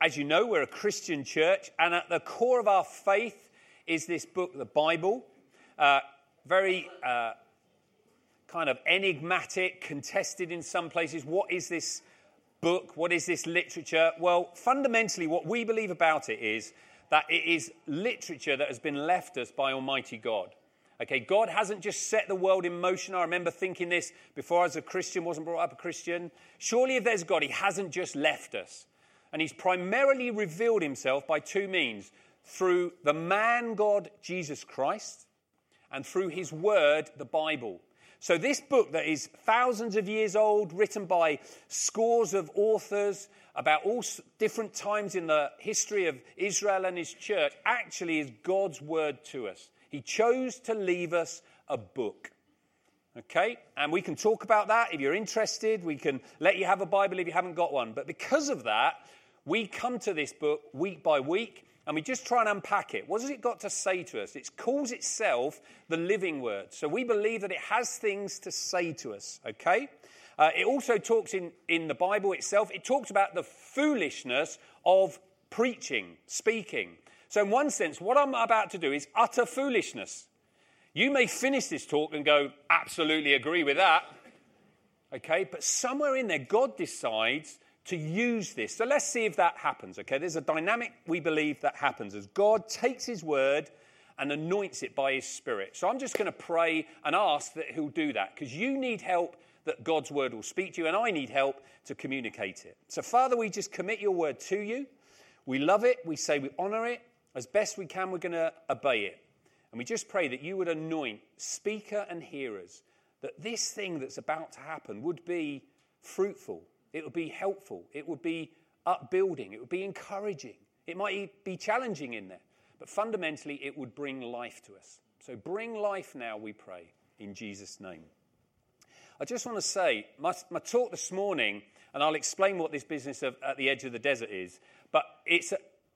As you know, we're a Christian church, and at the core of our faith is this book, the Bible. Uh, very uh, kind of enigmatic, contested in some places. What is this book? What is this literature? Well, fundamentally, what we believe about it is that it is literature that has been left us by Almighty God. Okay, God hasn't just set the world in motion. I remember thinking this before I was a Christian, wasn't brought up a Christian. Surely, if there's God, He hasn't just left us. And He's primarily revealed Himself by two means through the man God, Jesus Christ, and through His word, the Bible. So, this book that is thousands of years old, written by scores of authors about all different times in the history of Israel and his church, actually is God's word to us. He chose to leave us a book. Okay? And we can talk about that if you're interested. We can let you have a Bible if you haven't got one. But because of that, we come to this book week by week and we just try and unpack it. What has it got to say to us? It calls itself the living word. So we believe that it has things to say to us, okay? Uh, it also talks in, in the Bible itself, it talks about the foolishness of preaching, speaking. So, in one sense, what I'm about to do is utter foolishness. You may finish this talk and go, absolutely agree with that. Okay, but somewhere in there, God decides to use this. So let's see if that happens, okay? There's a dynamic we believe that happens as God takes his word and anoints it by his spirit. So I'm just going to pray and ask that he'll do that because you need help that God's word will speak to you, and I need help to communicate it. So, Father, we just commit your word to you. We love it. We say we honor it. As best we can, we're going to obey it. And we just pray that you would anoint speaker and hearers, that this thing that's about to happen would be fruitful, it would be helpful. It would be upbuilding. It would be encouraging. It might be challenging in there. But fundamentally, it would bring life to us. So bring life now, we pray, in Jesus' name. I just want to say, my, my talk this morning, and I'll explain what this business of at the edge of the desert is, but it's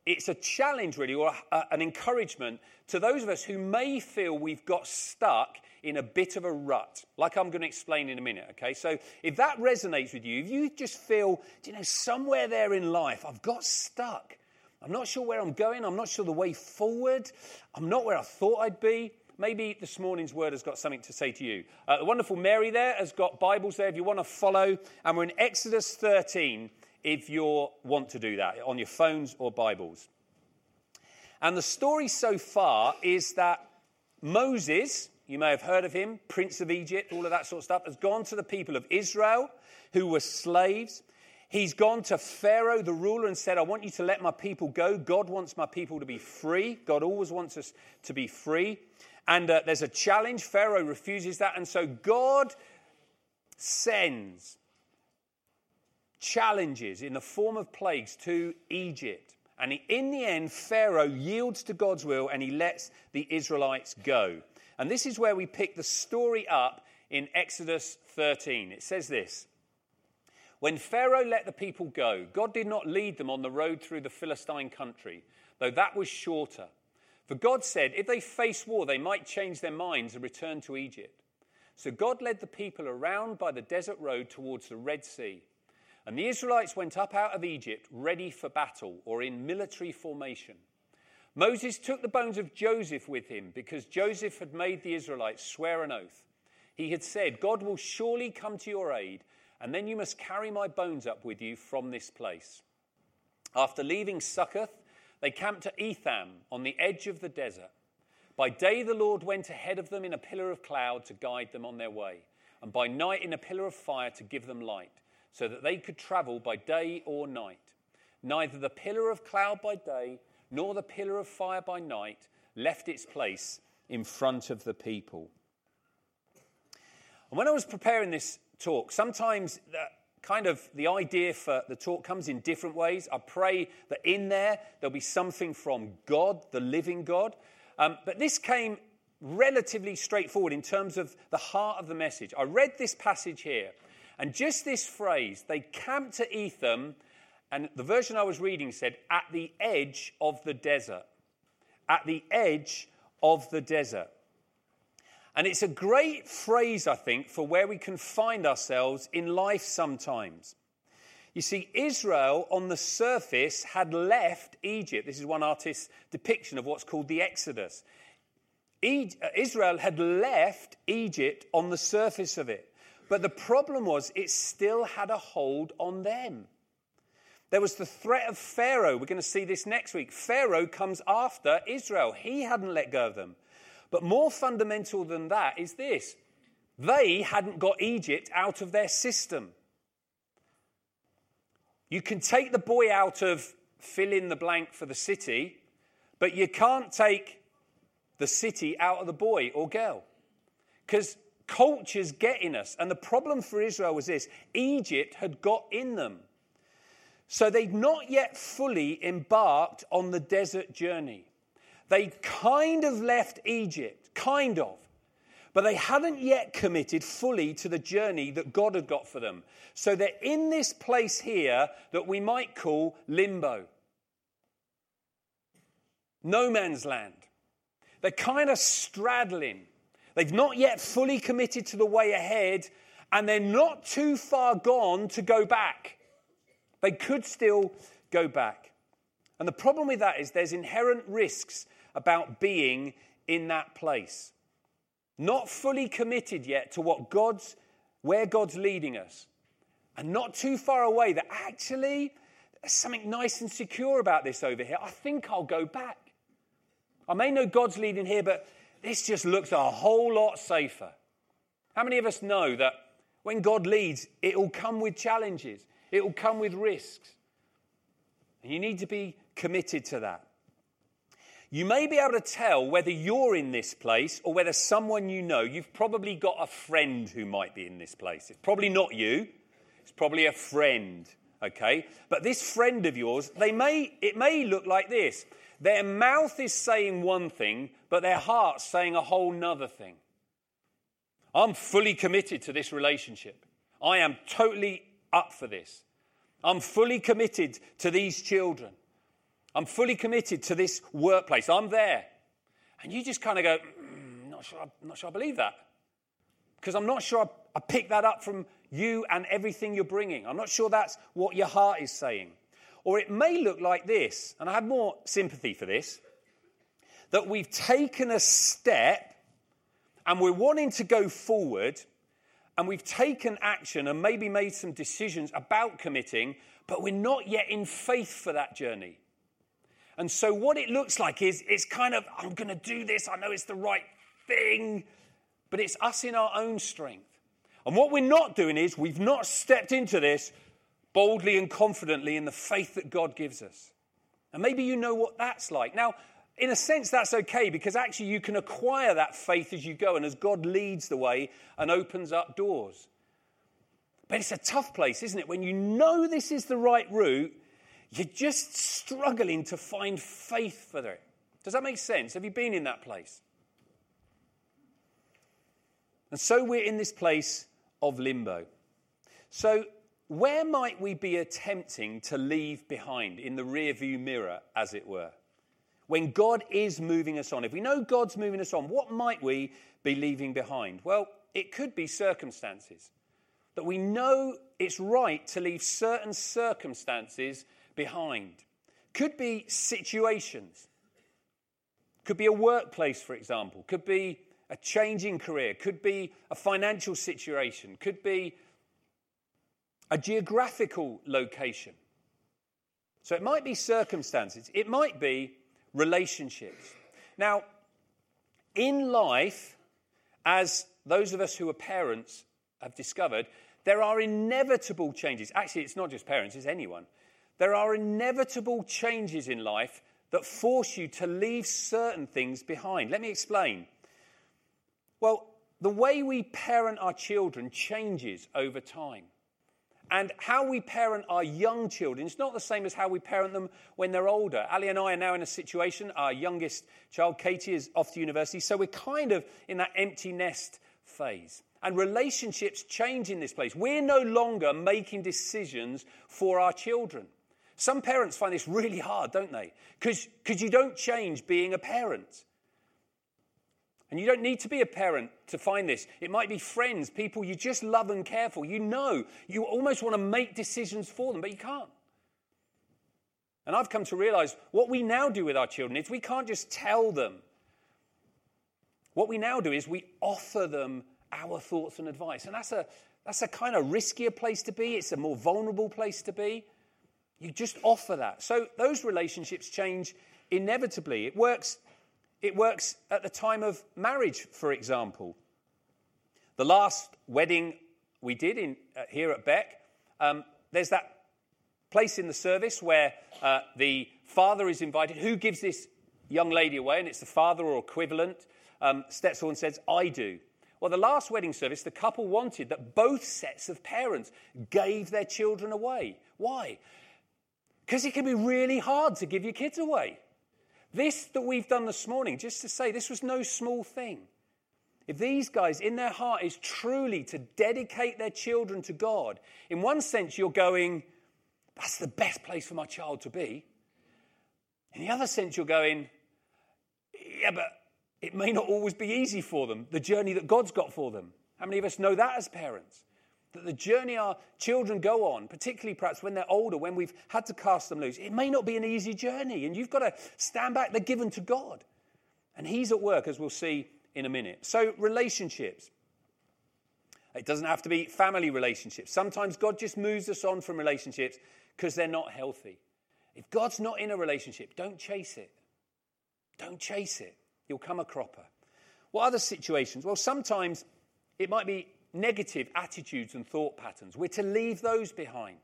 it's a challenge, really, or a, an encouragement to those of us who may feel we've got stuck in a bit of a rut, like I'm going to explain in a minute, okay? So if that resonates with you, if you just feel, you know, somewhere there in life, I've got stuck. I'm not sure where I'm going. I'm not sure the way forward. I'm not where I thought I'd be. Maybe this morning's word has got something to say to you. Uh, the wonderful Mary there has got Bibles there if you want to follow. And we're in Exodus 13 if you want to do that on your phones or Bibles. And the story so far is that Moses, you may have heard of him, Prince of Egypt, all of that sort of stuff, has gone to the people of Israel who were slaves. He's gone to Pharaoh, the ruler, and said, I want you to let my people go. God wants my people to be free. God always wants us to be free. And uh, there's a challenge. Pharaoh refuses that. And so God sends challenges in the form of plagues to Egypt. And in the end, Pharaoh yields to God's will and he lets the Israelites go. And this is where we pick the story up in Exodus 13. It says this When Pharaoh let the people go, God did not lead them on the road through the Philistine country, though that was shorter. For God said, if they face war, they might change their minds and return to Egypt. So God led the people around by the desert road towards the Red Sea. And the Israelites went up out of Egypt ready for battle or in military formation. Moses took the bones of Joseph with him because Joseph had made the Israelites swear an oath. He had said, God will surely come to your aid, and then you must carry my bones up with you from this place. After leaving Succoth, they camped at Etham on the edge of the desert. By day, the Lord went ahead of them in a pillar of cloud to guide them on their way, and by night, in a pillar of fire to give them light, so that they could travel by day or night. Neither the pillar of cloud by day nor the pillar of fire by night left its place in front of the people. And when I was preparing this talk, sometimes the, kind of the idea for the talk comes in different ways. I pray that in there there'll be something from God, the living God. Um, but this came relatively straightforward in terms of the heart of the message. I read this passage here, and just this phrase, they camped at Etham and the version I was reading said, at the edge of the desert. At the edge of the desert. And it's a great phrase, I think, for where we can find ourselves in life sometimes. You see, Israel on the surface had left Egypt. This is one artist's depiction of what's called the Exodus. Uh, Israel had left Egypt on the surface of it. But the problem was it still had a hold on them. There was the threat of Pharaoh. We're going to see this next week. Pharaoh comes after Israel. He hadn't let go of them. But more fundamental than that is this they hadn't got Egypt out of their system. You can take the boy out of fill in the blank for the city, but you can't take the city out of the boy or girl. Because culture's getting us. And the problem for Israel was this Egypt had got in them. So they'd not yet fully embarked on the desert journey. They'd kind of left Egypt, kind of, but they hadn't yet committed fully to the journey that God had got for them. So they're in this place here that we might call limbo. No man's land. They're kind of straddling. They've not yet fully committed to the way ahead, and they're not too far gone to go back. They could still go back. And the problem with that is there's inherent risks about being in that place. Not fully committed yet to what God's where God's leading us. And not too far away that actually there's something nice and secure about this over here. I think I'll go back. I may know God's leading here, but this just looks a whole lot safer. How many of us know that when God leads, it will come with challenges? it will come with risks. And you need to be committed to that. You may be able to tell whether you're in this place or whether someone you know, you've probably got a friend who might be in this place. It's probably not you, it's probably a friend, okay? But this friend of yours, they may, it may look like this. Their mouth is saying one thing, but their heart's saying a whole nother thing. I'm fully committed to this relationship. I am totally up for this. I'm fully committed to these children. I'm fully committed to this workplace. I'm there. And you just kind of go, mm, not sure, I'm not sure I believe that. Because I'm not sure I, I picked that up from you and everything you're bringing. I'm not sure that's what your heart is saying. Or it may look like this, and I have more sympathy for this that we've taken a step and we're wanting to go forward and we've taken action and maybe made some decisions about committing, but we're not yet in faith for that journey. And so, what it looks like is it's kind of, I'm going to do this, I know it's the right thing, but it's us in our own strength. And what we're not doing is we've not stepped into this boldly and confidently in the faith that God gives us. And maybe you know what that's like. Now, in a sense, that's okay because actually you can acquire that faith as you go and as God leads the way and opens up doors. But it's a tough place, isn't it? When you know this is the right route, you're just struggling to find faith for it. Does that make sense? Have you been in that place? And so we're in this place of limbo. So, where might we be attempting to leave behind in the rearview mirror, as it were? when God is moving us on. If we know God's moving us on, what might we be leaving behind? Well, it could be circumstances. That we know it's right to leave certain circumstances behind. Could be situations. Could be a workplace, for example. Could be a changing career. Could be a financial situation. Could be a geographical location. So it might be circumstances. It might be relationships. Now, in life, as those of us who are parents have discovered, there are inevitable changes. Actually, it's not just parents, it's anyone. There are inevitable changes in life that force you to leave certain things behind. Let me explain. Well, the way we parent our children changes over time. And how we parent our young children is not the same as how we parent them when they're older. Ali and I are now in a situation, our youngest child, Katie, is off to university, so we're kind of in that empty nest phase. And relationships change in this place. We're no longer making decisions for our children. Some parents find this really hard, don't they? Because you don't change being a parent. And you don't need to be a parent to find this. It might be friends, people you just love and care for. You know, you almost want to make decisions for them, but you can't. And I've come to realize what we now do with our children is we can't just tell them. What we now do is we offer them our thoughts and advice. And that's a, that's a kind of riskier place to be, it's a more vulnerable place to be. You just offer that. So those relationships change inevitably. It works it works at the time of marriage, for example. The last wedding we did in, uh, here at Beck, um, there's that place in the service where uh, the father is invited. Who gives this young lady away? And it's the father or equivalent. Um, and says, I do. Well, the last wedding service, the couple wanted that both sets of parents gave their children away. Why? Because it can be really hard to give your kids away. This that we've done this morning, just to say, this was no small thing. If these guys, in their heart, is truly to dedicate their children to God, in one sense, you're going, that's the best place for my child to be. In the other sense, you're going, yeah, but it may not always be easy for them, the journey that God's got for them. How many of us know that as parents? That the journey our children go on, particularly perhaps when they're older, when we've had to cast them loose, it may not be an easy journey. And you've got to stand back. They're given to God. And He's at work, as we'll see in a minute. So, relationships. It doesn't have to be family relationships. Sometimes God just moves us on from relationships because they're not healthy. If God's not in a relationship, don't chase it. Don't chase it. You'll come a cropper. What other situations? Well, sometimes it might be negative attitudes and thought patterns. We're to leave those behind.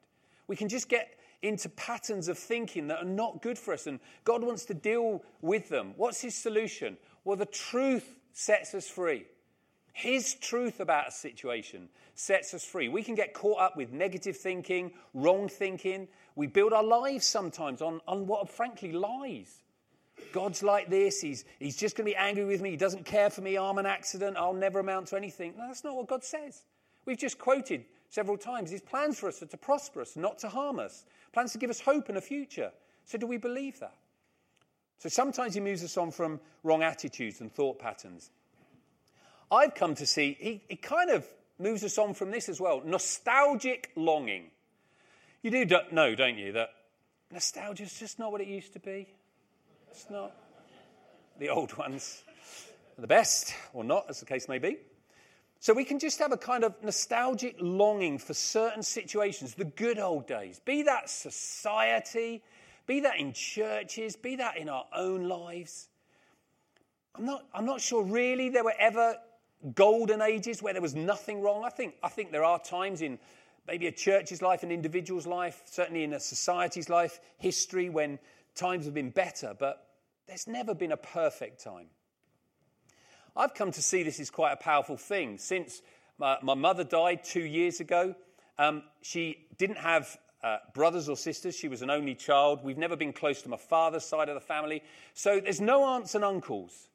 We can just get into patterns of thinking that are not good for us, and God wants to deal with them. What's His solution? Well, the truth sets us free. His truth about a situation sets us free. We can get caught up with negative thinking, wrong thinking. We build our lives sometimes on, on what are frankly lies. God's like this. He's, he's just going to be angry with me. He doesn't care for me. I'm an accident. I'll never amount to anything. No, that's not what God says. We've just quoted several times his plans for us are to prosper us, not to harm us, plans to give us hope and a future. So, do we believe that? So, sometimes he moves us on from wrong attitudes and thought patterns. I've come to see he, he kind of moves us on from this as well nostalgic longing. You do know, don't you, that nostalgia is just not what it used to be? It's not. The old ones the best, or not, as the case may be. So we can just have a kind of nostalgic longing for certain situations, the good old days. Be that society, be that in churches, be that in our own lives. I'm not, I'm not sure really there were ever golden ages where there was nothing wrong. I think, I think there are times in maybe a church's life, an individual's life, certainly in a society's life, history, when times have been better, but there's never been a perfect time. I've come to see this is quite a powerful thing. Since my, my mother died two years ago, um, she didn't have uh, brothers or sisters. She was an only child. We've never been close to my father's side of the family. So there's no aunts and uncles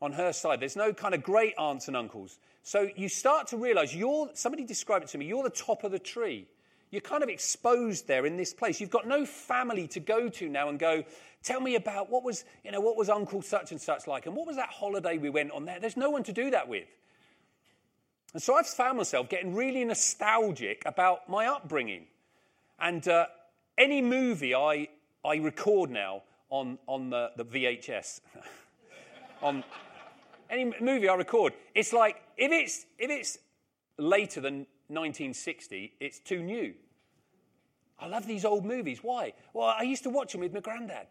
on her side. There's no kind of great aunts and uncles. So you start to realize you're, somebody described it to me, you're the top of the tree you're kind of exposed there in this place. You've got no family to go to now and go, tell me about what was, you know, what was Uncle such and such like, and what was that holiday we went on there? There's no one to do that with. And so I've found myself getting really nostalgic about my upbringing. And uh, any movie I, I record now on, on the, the VHS, on any movie I record, it's like if it's, if it's later than 1960, it's too new. I love these old movies. Why? Well, I used to watch them with my granddad.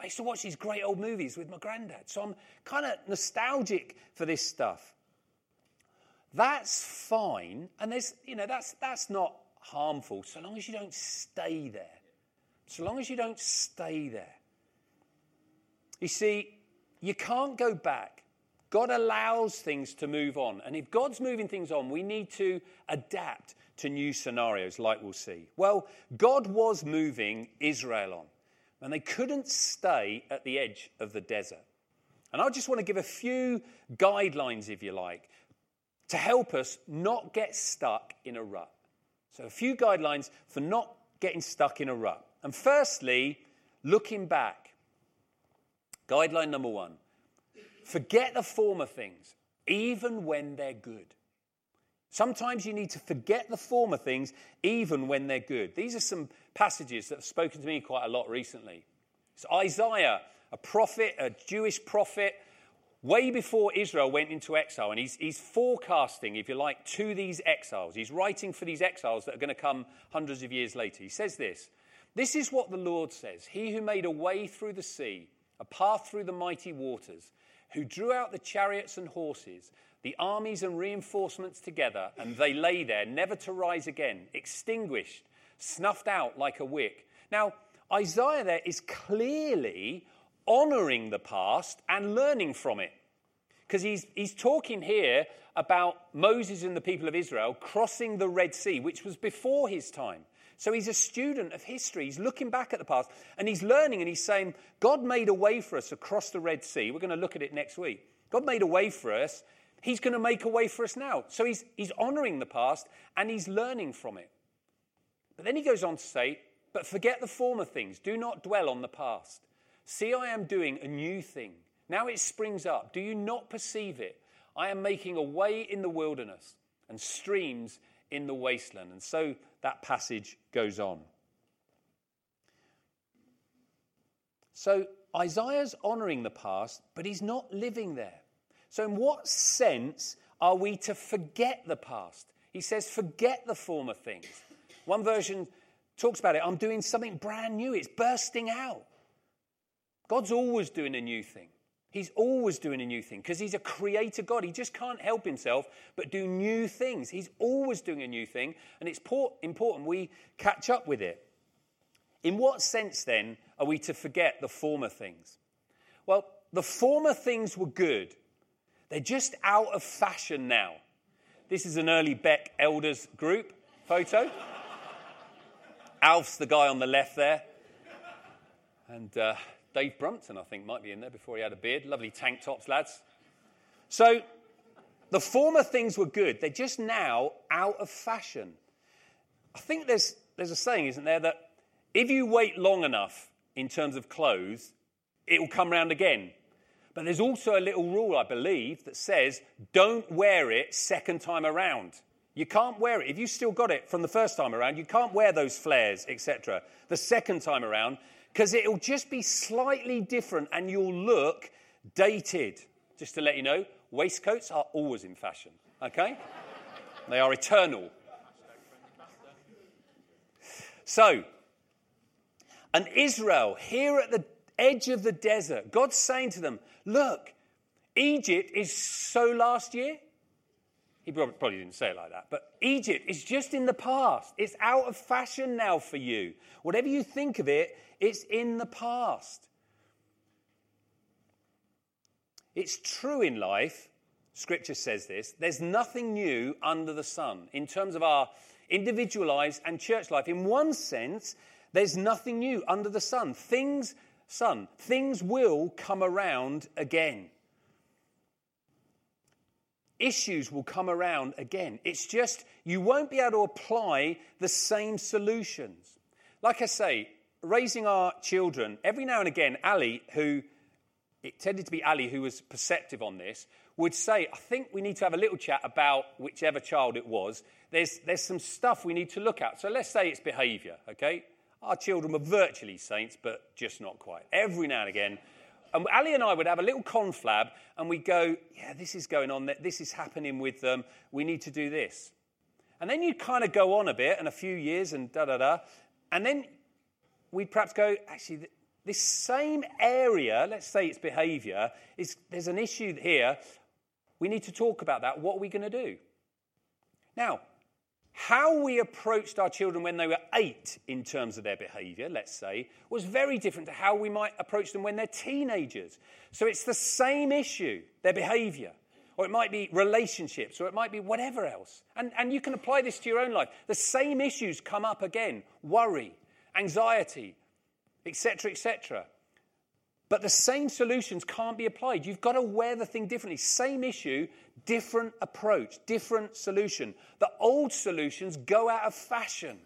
I used to watch these great old movies with my granddad. So I'm kind of nostalgic for this stuff. That's fine. And there's, you know, that's, that's not harmful so long as you don't stay there. So long as you don't stay there. You see, you can't go back God allows things to move on. And if God's moving things on, we need to adapt to new scenarios, like we'll see. Well, God was moving Israel on, and they couldn't stay at the edge of the desert. And I just want to give a few guidelines, if you like, to help us not get stuck in a rut. So, a few guidelines for not getting stuck in a rut. And firstly, looking back. Guideline number one Forget the former things, even when they're good. Sometimes you need to forget the former things, even when they're good. These are some passages that have spoken to me quite a lot recently. It's Isaiah, a prophet, a Jewish prophet, way before Israel went into exile. And he's, he's forecasting, if you like, to these exiles. He's writing for these exiles that are going to come hundreds of years later. He says this This is what the Lord says He who made a way through the sea, a path through the mighty waters, who drew out the chariots and horses, the armies and reinforcements together, and they lay there, never to rise again, extinguished, snuffed out like a wick. Now, Isaiah there is clearly honoring the past and learning from it. Because he's, he's talking here about Moses and the people of Israel crossing the Red Sea, which was before his time. So he's a student of history. He's looking back at the past and he's learning and he's saying, God made a way for us across the Red Sea. We're going to look at it next week. God made a way for us. He's going to make a way for us now. So he's, he's honoring the past and he's learning from it. But then he goes on to say, But forget the former things. Do not dwell on the past. See, I am doing a new thing. Now it springs up. Do you not perceive it? I am making a way in the wilderness and streams in the wasteland. And so that passage goes on. So Isaiah's honoring the past, but he's not living there. So, in what sense are we to forget the past? He says, forget the former things. One version talks about it I'm doing something brand new, it's bursting out. God's always doing a new thing. He's always doing a new thing because he's a creator God. He just can't help himself but do new things. He's always doing a new thing, and it's important we catch up with it. In what sense, then, are we to forget the former things? Well, the former things were good, they're just out of fashion now. This is an early Beck Elders group photo. Alf's the guy on the left there. And uh, Dave Brumpton, I think, might be in there before he had a beard. Lovely tank tops, lads. So the former things were good. They're just now out of fashion. I think there's, there's a saying, isn't there, that if you wait long enough in terms of clothes, it will come round again. But there's also a little rule, I believe, that says don't wear it second time around. You can't wear it. If you still got it from the first time around, you can't wear those flares, etc. The second time around, because it'll just be slightly different and you'll look dated. Just to let you know, waistcoats are always in fashion, okay? they are eternal. So, and Israel, here at the edge of the desert, God's saying to them, Look, Egypt is so last year. He probably didn't say it like that, but Egypt is just in the past. It's out of fashion now for you. Whatever you think of it, it's in the past. It's true in life, Scripture says this, there's nothing new under the sun in terms of our individual lives and church life. In one sense, there's nothing new under the sun. Things, sun, things will come around again. Issues will come around again. It's just you won't be able to apply the same solutions. Like I say, raising our children, every now and again, Ali, who it tended to be Ali who was perceptive on this, would say, I think we need to have a little chat about whichever child it was. There's, there's some stuff we need to look at. So let's say it's behavior, okay? Our children were virtually saints, but just not quite. Every now and again, and Ali and I would have a little conflab and we'd go, Yeah, this is going on, this is happening with them, we need to do this. And then you'd kind of go on a bit and a few years and da da da. And then we'd perhaps go, actually, this same area, let's say it's behavior, is, there's an issue here. We need to talk about that. What are we going to do? Now, how we approached our children when they were eight in terms of their behavior, let's say, was very different to how we might approach them when they're teenagers. So it's the same issue, their behavior. Or it might be relationships, or it might be whatever else. And, and you can apply this to your own life. The same issues come up again worry, anxiety, etc., etc. But the same solutions can't be applied. You've got to wear the thing differently. Same issue, different approach, different solution. The old solutions go out of fashion.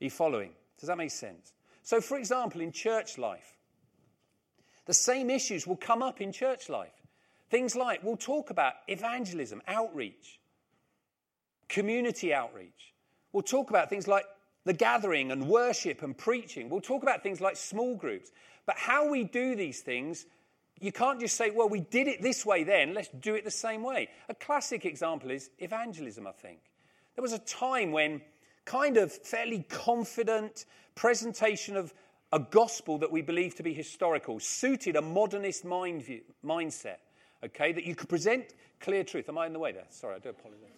Are you following? Does that make sense? So, for example, in church life, the same issues will come up in church life. Things like we'll talk about evangelism, outreach, community outreach. We'll talk about things like the gathering and worship and preaching. We'll talk about things like small groups. But how we do these things, you can't just say, well, we did it this way then, let's do it the same way. A classic example is evangelism, I think. There was a time when kind of fairly confident presentation of a gospel that we believe to be historical suited a modernist mind view, mindset, okay, that you could present clear truth. Am I in the way there? Sorry, I do apologize.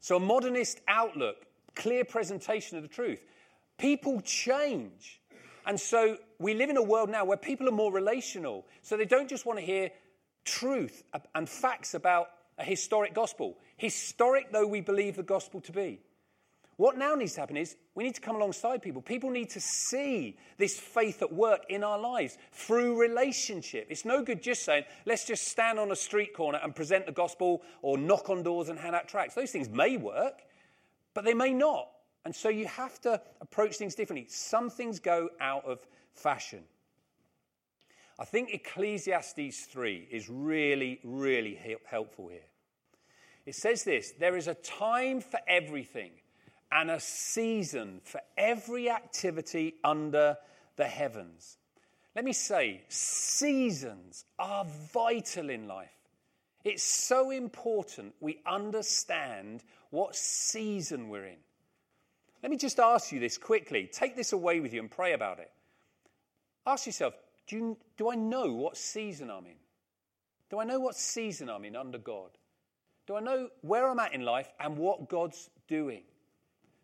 So, a modernist outlook, clear presentation of the truth. People change. And so, we live in a world now where people are more relational. So, they don't just want to hear truth and facts about a historic gospel. Historic though we believe the gospel to be. What now needs to happen is we need to come alongside people. People need to see this faith at work in our lives through relationship. It's no good just saying, let's just stand on a street corner and present the gospel or knock on doors and hand out tracts. Those things may work, but they may not. And so you have to approach things differently. Some things go out of fashion. I think Ecclesiastes 3 is really, really helpful here. It says this there is a time for everything and a season for every activity under the heavens. Let me say, seasons are vital in life. It's so important we understand what season we're in. Let me just ask you this quickly. Take this away with you and pray about it. Ask yourself do, you, do I know what season I'm in? Do I know what season I'm in under God? Do I know where I'm at in life and what God's doing?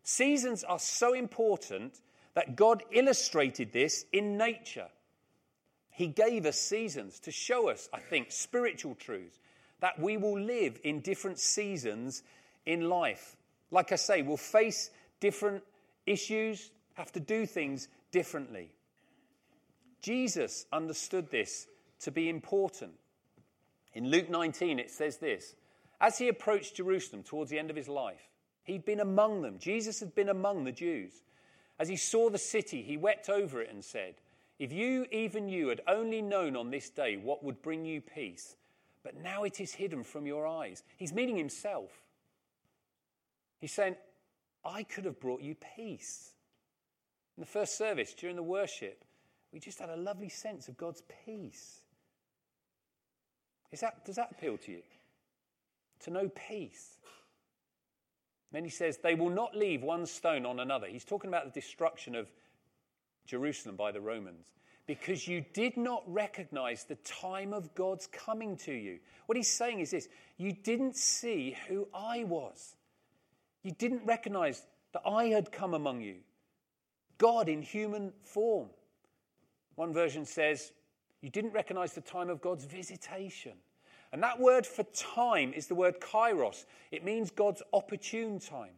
Seasons are so important that God illustrated this in nature. He gave us seasons to show us, I think, spiritual truths that we will live in different seasons in life. Like I say, we'll face different issues, have to do things differently. Jesus understood this to be important. In Luke 19, it says this As he approached Jerusalem towards the end of his life, He'd been among them. Jesus had been among the Jews. As he saw the city, he wept over it and said, If you, even you, had only known on this day what would bring you peace, but now it is hidden from your eyes. He's meaning himself. He's saying, I could have brought you peace. In the first service, during the worship, we just had a lovely sense of God's peace. Is that, does that appeal to you? To know peace. Then he says, They will not leave one stone on another. He's talking about the destruction of Jerusalem by the Romans. Because you did not recognize the time of God's coming to you. What he's saying is this you didn't see who I was. You didn't recognize that I had come among you. God in human form. One version says, You didn't recognize the time of God's visitation. And that word for time is the word kairos. It means God's opportune time.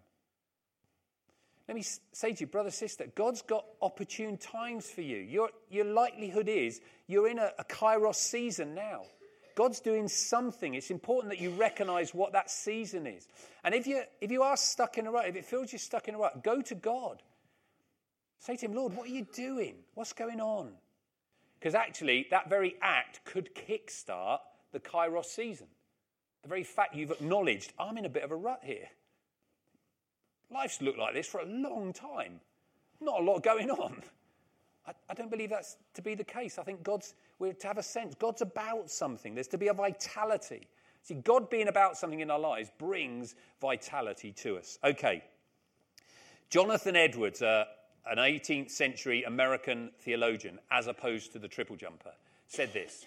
Let me say to you, brother, sister, God's got opportune times for you. Your, your likelihood is you're in a, a kairos season now. God's doing something. It's important that you recognize what that season is. And if you, if you are stuck in a rut, if it feels you're stuck in a rut, go to God. Say to Him, Lord, what are you doing? What's going on? Because actually, that very act could kickstart the Kairos season. The very fact you've acknowledged, I'm in a bit of a rut here. Life's looked like this for a long time. Not a lot going on. I, I don't believe that's to be the case. I think God's, we're to have a sense, God's about something. There's to be a vitality. See, God being about something in our lives brings vitality to us. Okay. Jonathan Edwards, uh, an 18th century American theologian, as opposed to the triple jumper, said this.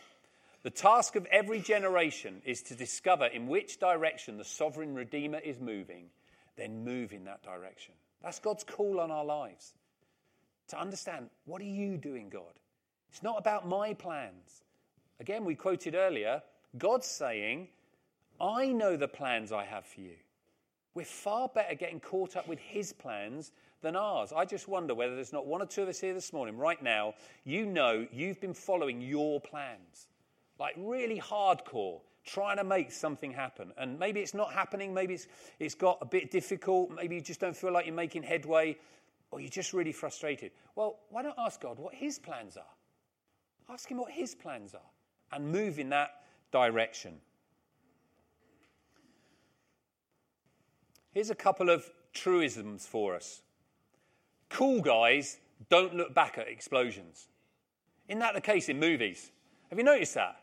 The task of every generation is to discover in which direction the sovereign Redeemer is moving, then move in that direction. That's God's call on our lives. To understand, what are you doing, God? It's not about my plans. Again, we quoted earlier, God's saying, I know the plans I have for you. We're far better getting caught up with His plans than ours. I just wonder whether there's not one or two of us here this morning, right now, you know you've been following your plans like really hardcore, trying to make something happen. And maybe it's not happening, maybe it's, it's got a bit difficult, maybe you just don't feel like you're making headway, or you're just really frustrated. Well, why don't ask God what His plans are? Ask him what his plans are and move in that direction. Here's a couple of truisms for us. Cool guys don't look back at explosions. Isn't that the case in movies? Have you noticed that?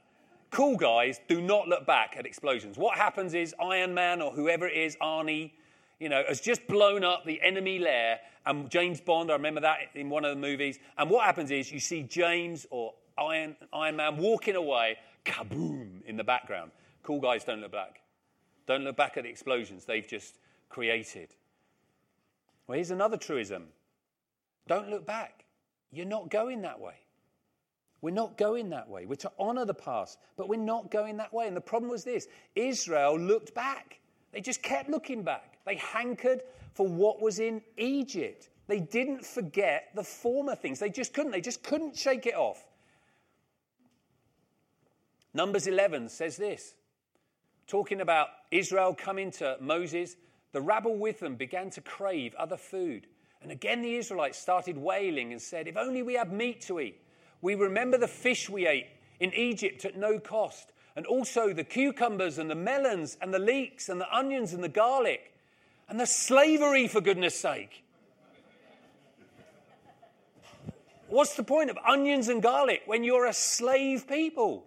Cool guys do not look back at explosions. What happens is Iron Man or whoever it is, Arnie, you know, has just blown up the enemy lair. And James Bond, I remember that in one of the movies. And what happens is you see James or Iron, Iron Man walking away, kaboom, in the background. Cool guys don't look back. Don't look back at the explosions they've just created. Well, here's another truism don't look back. You're not going that way. We're not going that way. We're to honor the past, but we're not going that way. And the problem was this Israel looked back. They just kept looking back. They hankered for what was in Egypt. They didn't forget the former things. They just couldn't. They just couldn't shake it off. Numbers 11 says this talking about Israel coming to Moses, the rabble with them began to crave other food. And again, the Israelites started wailing and said, If only we had meat to eat. We remember the fish we ate in Egypt at no cost, and also the cucumbers and the melons and the leeks and the onions and the garlic and the slavery, for goodness sake. What's the point of onions and garlic when you're a slave people?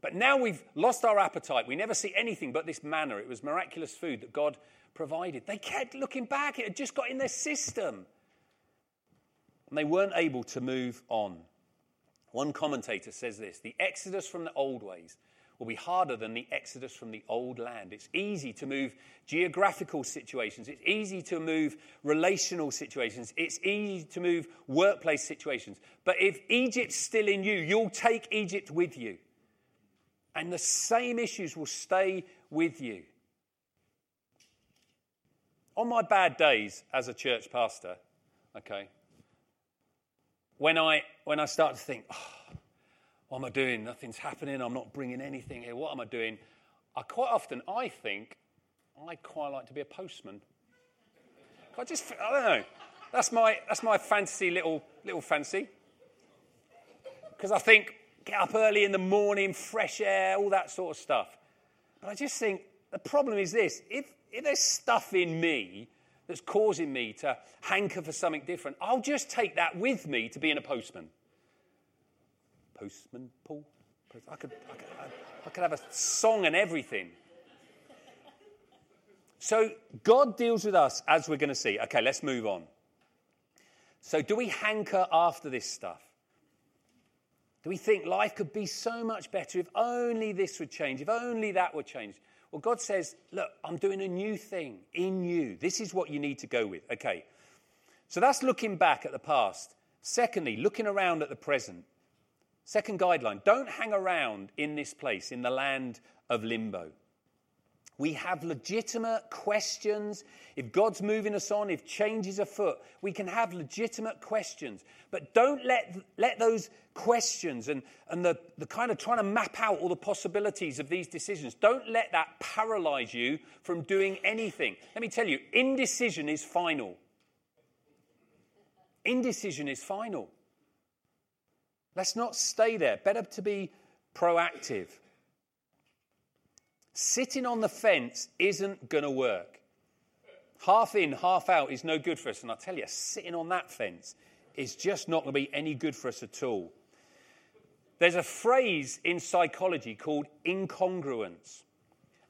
But now we've lost our appetite. We never see anything but this manna. It was miraculous food that God provided. They kept looking back, it had just got in their system. And they weren't able to move on. One commentator says this the exodus from the old ways will be harder than the exodus from the old land. It's easy to move geographical situations, it's easy to move relational situations, it's easy to move workplace situations. But if Egypt's still in you, you'll take Egypt with you. And the same issues will stay with you. On my bad days as a church pastor, okay, when I, when I start to think, oh, what am I doing? Nothing's happening. I'm not bringing anything here. What am I doing? I quite often, I think, I'd quite like to be a postman. I just, I don't know. That's my, that's my fancy little, little fancy. Because I think, get up early in the morning, fresh air, all that sort of stuff. But I just think the problem is this if, if there's stuff in me that's causing me to hanker for something different, I'll just take that with me to being a postman. Postman Paul? I could, I could, I could have a song and everything. So God deals with us as we're going to see. Okay, let's move on. So, do we hanker after this stuff? Do we think life could be so much better if only this would change, if only that would change? Well, God says, Look, I'm doing a new thing in you. This is what you need to go with. Okay. So that's looking back at the past. Secondly, looking around at the present. Second guideline don't hang around in this place, in the land of limbo. We have legitimate questions. If God's moving us on, if change is afoot, we can have legitimate questions. But don't let, let those questions and, and the, the kind of trying to map out all the possibilities of these decisions, don't let that paralyze you from doing anything. Let me tell you, indecision is final. Indecision is final. Let's not stay there. Better to be proactive. Sitting on the fence isn't going to work. Half in, half out is no good for us. And I tell you, sitting on that fence is just not going to be any good for us at all. There's a phrase in psychology called incongruence.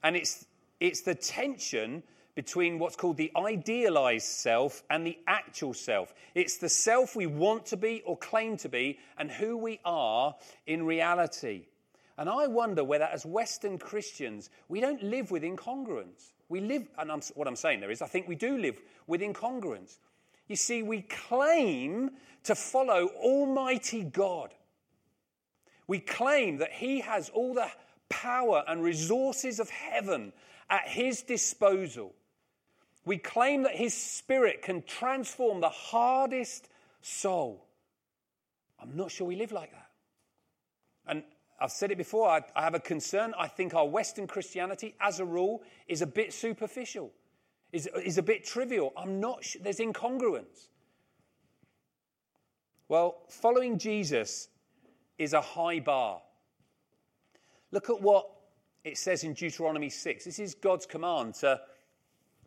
And it's, it's the tension between what's called the idealized self and the actual self. It's the self we want to be or claim to be and who we are in reality. And I wonder whether, as Western Christians, we don't live with incongruence. We live, and I'm, what I'm saying there is, I think we do live with incongruence. You see, we claim to follow Almighty God. We claim that He has all the power and resources of heaven at His disposal. We claim that His Spirit can transform the hardest soul. I'm not sure we live like that. And I've said it before, I, I have a concern. I think our Western Christianity, as a rule, is a bit superficial, is, is a bit trivial. I'm not sure, there's incongruence. Well, following Jesus is a high bar. Look at what it says in Deuteronomy 6. This is God's command to,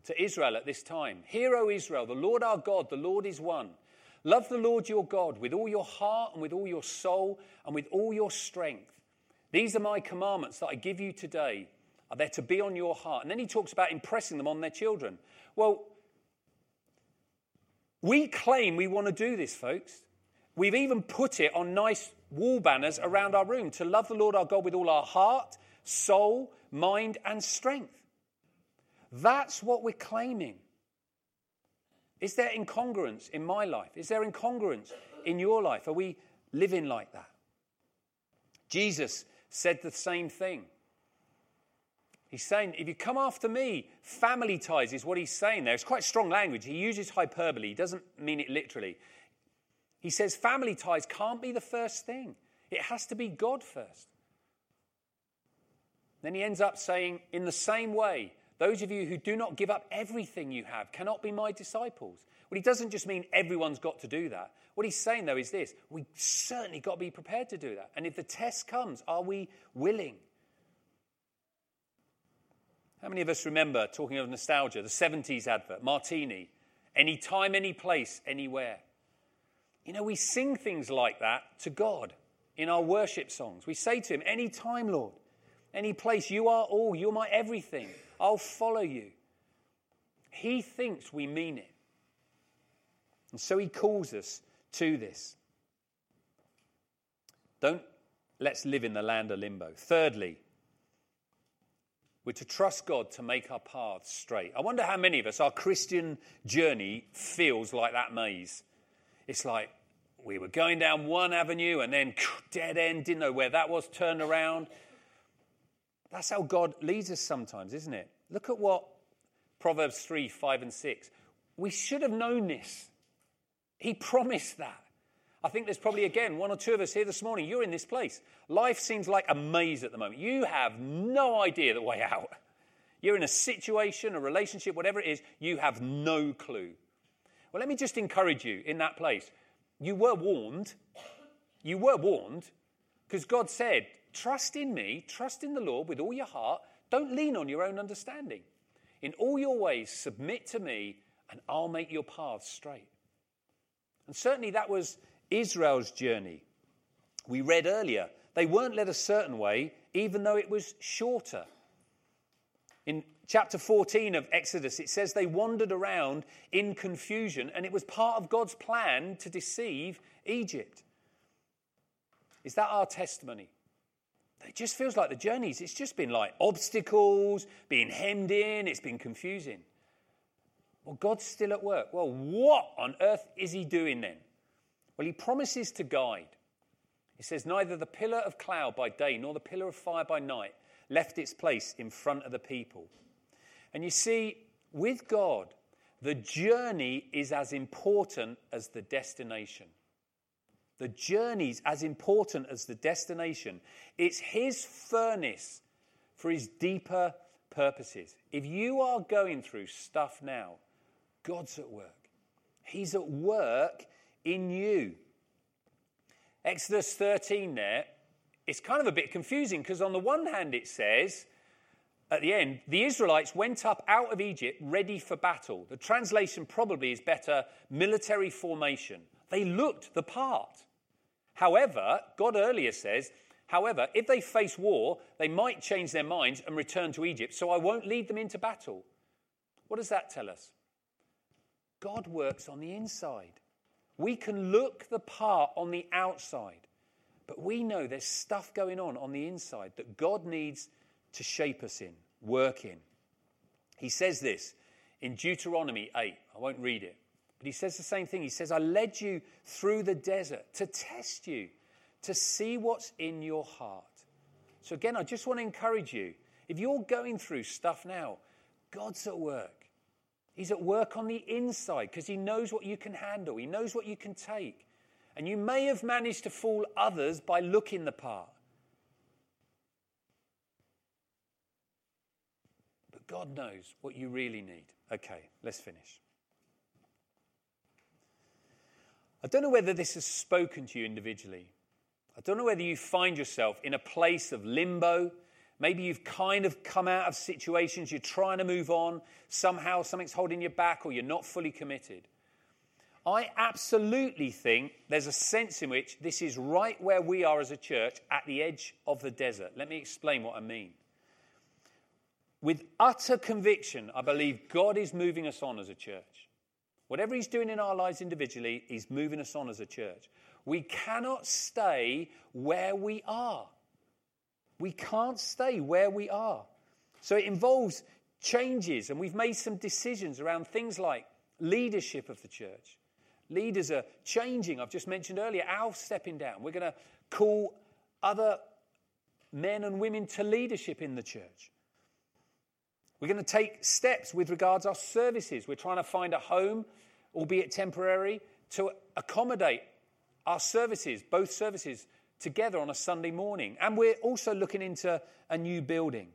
to Israel at this time. Hear, O Israel, the Lord our God, the Lord is one. Love the Lord your God with all your heart and with all your soul and with all your strength. These are my commandments that I give you today. Are they to be on your heart? And then he talks about impressing them on their children. Well, we claim we want to do this, folks. We've even put it on nice wall banners around our room to love the Lord our God with all our heart, soul, mind, and strength. That's what we're claiming. Is there incongruence in my life? Is there incongruence in your life? Are we living like that? Jesus said the same thing. He's saying, if you come after me, family ties is what he's saying there. It's quite strong language. He uses hyperbole, he doesn't mean it literally. He says family ties can't be the first thing, it has to be God first. Then he ends up saying, in the same way, those of you who do not give up everything you have cannot be my disciples. Well, he doesn't just mean everyone's got to do that. What he's saying, though, is this we certainly got to be prepared to do that. And if the test comes, are we willing? How many of us remember, talking of nostalgia, the 70s advert, Martini, anytime, any place, anywhere? You know, we sing things like that to God in our worship songs. We say to Him, Any time, Lord, any place, you are all, you're my everything. I'll follow you. He thinks we mean it. And so He calls us to this. Don't let's live in the land of limbo. Thirdly, we're to trust God to make our paths straight. I wonder how many of us, our Christian journey feels like that maze. It's like we were going down one avenue and then dead end, didn't know where that was, turned around. That's how God leads us sometimes, isn't it? Look at what Proverbs 3, 5, and 6. We should have known this. He promised that. I think there's probably, again, one or two of us here this morning. You're in this place. Life seems like a maze at the moment. You have no idea the way out. You're in a situation, a relationship, whatever it is, you have no clue. Well, let me just encourage you in that place. You were warned. You were warned because God said, Trust in me, trust in the Lord with all your heart. Don't lean on your own understanding. In all your ways, submit to me, and I'll make your paths straight. And certainly that was Israel's journey. We read earlier, they weren't led a certain way, even though it was shorter. In chapter 14 of Exodus, it says they wandered around in confusion, and it was part of God's plan to deceive Egypt. Is that our testimony? It just feels like the journeys, it's just been like obstacles, being hemmed in, it's been confusing. Well, God's still at work. Well, what on earth is He doing then? Well, he promises to guide. He says, Neither the pillar of cloud by day nor the pillar of fire by night left its place in front of the people. And you see, with God, the journey is as important as the destination. The journey's as important as the destination. It's His furnace for His deeper purposes. If you are going through stuff now, God's at work. He's at work in you. Exodus 13 there, it's kind of a bit confusing because on the one hand it says, at the end, the Israelites went up out of Egypt ready for battle. The translation probably is better military formation. They looked the part. However, God earlier says, however, if they face war, they might change their minds and return to Egypt, so I won't lead them into battle. What does that tell us? God works on the inside. We can look the part on the outside, but we know there's stuff going on on the inside that God needs to shape us in, work in. He says this in Deuteronomy 8. I won't read it, but he says the same thing. He says, I led you through the desert to test you, to see what's in your heart. So, again, I just want to encourage you if you're going through stuff now, God's at work. He's at work on the inside because he knows what you can handle, he knows what you can take. And you may have managed to fool others by looking the part. But God knows what you really need. Okay, let's finish. I don't know whether this has spoken to you individually. I don't know whether you find yourself in a place of limbo. Maybe you've kind of come out of situations, you're trying to move on. Somehow something's holding you back, or you're not fully committed. I absolutely think there's a sense in which this is right where we are as a church at the edge of the desert. Let me explain what I mean. With utter conviction, I believe God is moving us on as a church. Whatever He's doing in our lives individually, He's moving us on as a church. We cannot stay where we are. We can't stay where we are. So it involves changes, and we've made some decisions around things like leadership of the church. Leaders are changing. I've just mentioned earlier, Al stepping down. We're going to call other men and women to leadership in the church. We're going to take steps with regards our services. We're trying to find a home, albeit temporary, to accommodate our services, both services, together on a Sunday morning. And we're also looking into a new building.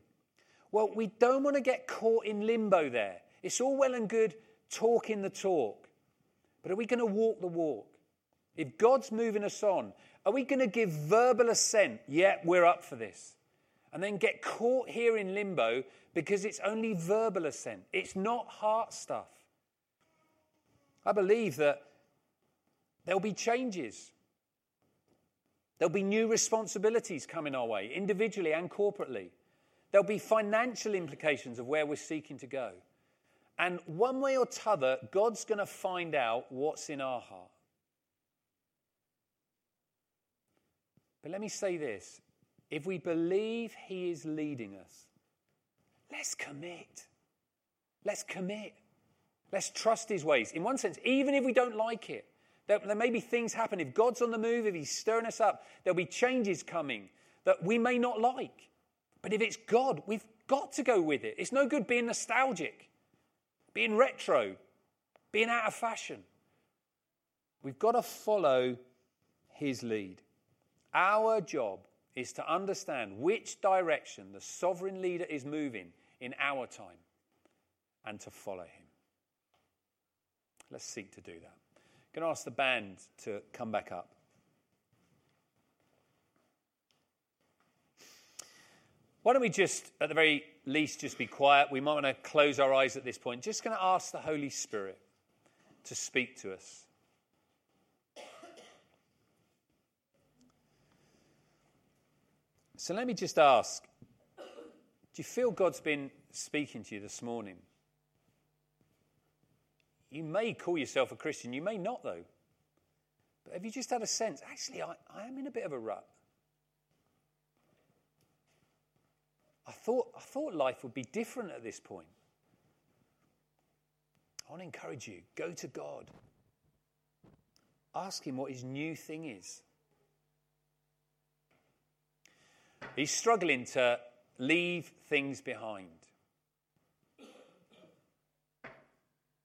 Well, we don't want to get caught in limbo there. It's all well and good talking the talk, but are we going to walk the walk? If God's moving us on, are we going to give verbal assent? Yeah, we're up for this. And then get caught here in limbo because it's only verbal assent, it's not heart stuff. I believe that there'll be changes. There'll be new responsibilities coming our way, individually and corporately. There'll be financial implications of where we're seeking to go. And one way or t'other, God's going to find out what's in our heart. But let me say this if we believe He is leading us, let's commit. Let's commit. Let's trust His ways. In one sense, even if we don't like it, there, there may be things happen. If God's on the move, if He's stirring us up, there'll be changes coming that we may not like. But if it's God, we've got to go with it. It's no good being nostalgic, being retro, being out of fashion. We've got to follow His lead. Our job is to understand which direction the sovereign leader is moving in our time and to follow him. Let's seek to do that. Going to ask the band to come back up. Why don't we just, at the very least, just be quiet? We might want to close our eyes at this point. Just going to ask the Holy Spirit to speak to us. So let me just ask do you feel God's been speaking to you this morning? You may call yourself a Christian, you may not, though. But have you just had a sense, actually, I, I am in a bit of a rut? I thought, I thought life would be different at this point. I want to encourage you go to God. Ask Him what His new thing is. He's struggling to leave things behind.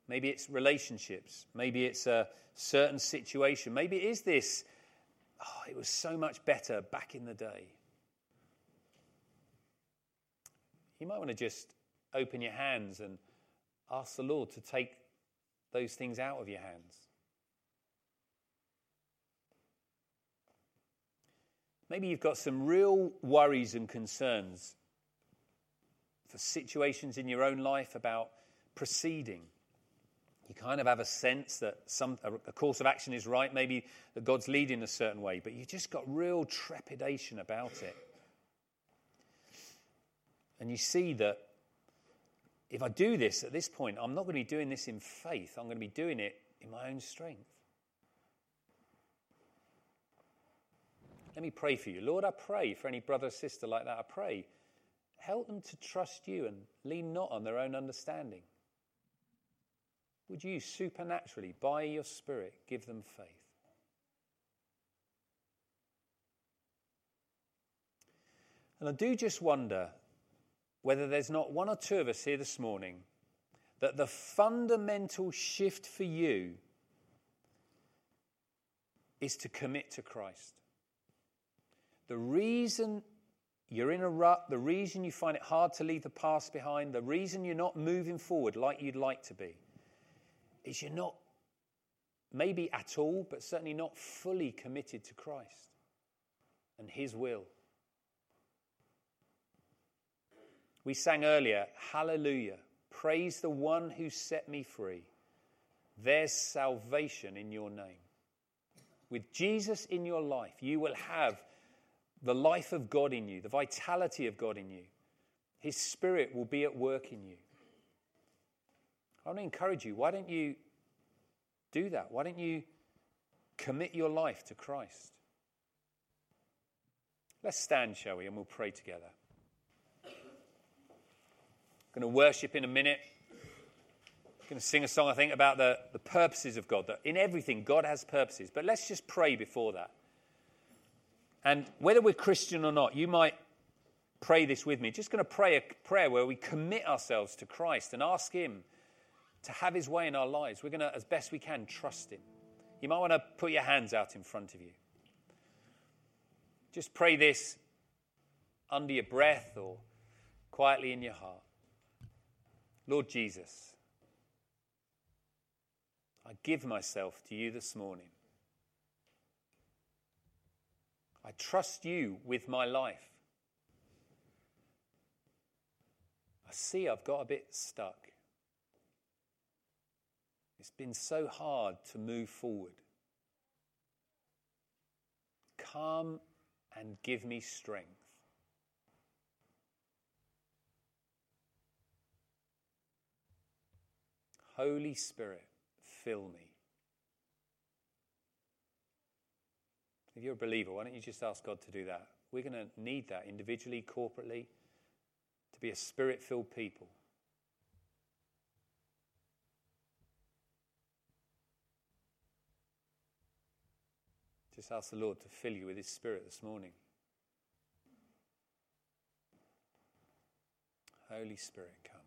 Maybe it's relationships. Maybe it's a certain situation. Maybe it is this, oh, it was so much better back in the day. You might want to just open your hands and ask the Lord to take those things out of your hands. Maybe you've got some real worries and concerns for situations in your own life about proceeding you kind of have a sense that some, uh, a course of action is right, maybe that God's leading a certain way, but you just got real trepidation about it. And you see that if I do this at this point, I'm not going to be doing this in faith, I'm going to be doing it in my own strength. Let me pray for you. Lord, I pray for any brother or sister like that. I pray. Help them to trust you and lean not on their own understanding. Would you supernaturally, by your Spirit, give them faith? And I do just wonder whether there's not one or two of us here this morning that the fundamental shift for you is to commit to Christ. The reason you're in a rut, the reason you find it hard to leave the past behind, the reason you're not moving forward like you'd like to be is you're not, maybe at all, but certainly not fully committed to Christ. and His will. We sang earlier, Hallelujah, praise the one who set me free. There's salvation in your name. With Jesus in your life, you will have the life of God in you, the vitality of God in you. His Spirit will be at work in you. I want to encourage you. Why don't you do that? Why don't you commit your life to Christ? Let's stand, shall we, and we'll pray together. I'm going to worship in a minute. I'm going to sing a song, I think, about the, the purposes of God. That in everything, God has purposes. But let's just pray before that. And whether we're Christian or not, you might pray this with me. Just going to pray a prayer where we commit ourselves to Christ and ask Him to have His way in our lives. We're going to, as best we can, trust Him. You might want to put your hands out in front of you. Just pray this under your breath or quietly in your heart. Lord Jesus, I give myself to you this morning. I trust you with my life. I see I've got a bit stuck. It's been so hard to move forward. Come and give me strength. Holy Spirit, fill me. If you're a believer, why don't you just ask God to do that? We're going to need that individually, corporately, to be a spirit filled people. Ask the Lord to fill you with His Spirit this morning. Holy Spirit, come.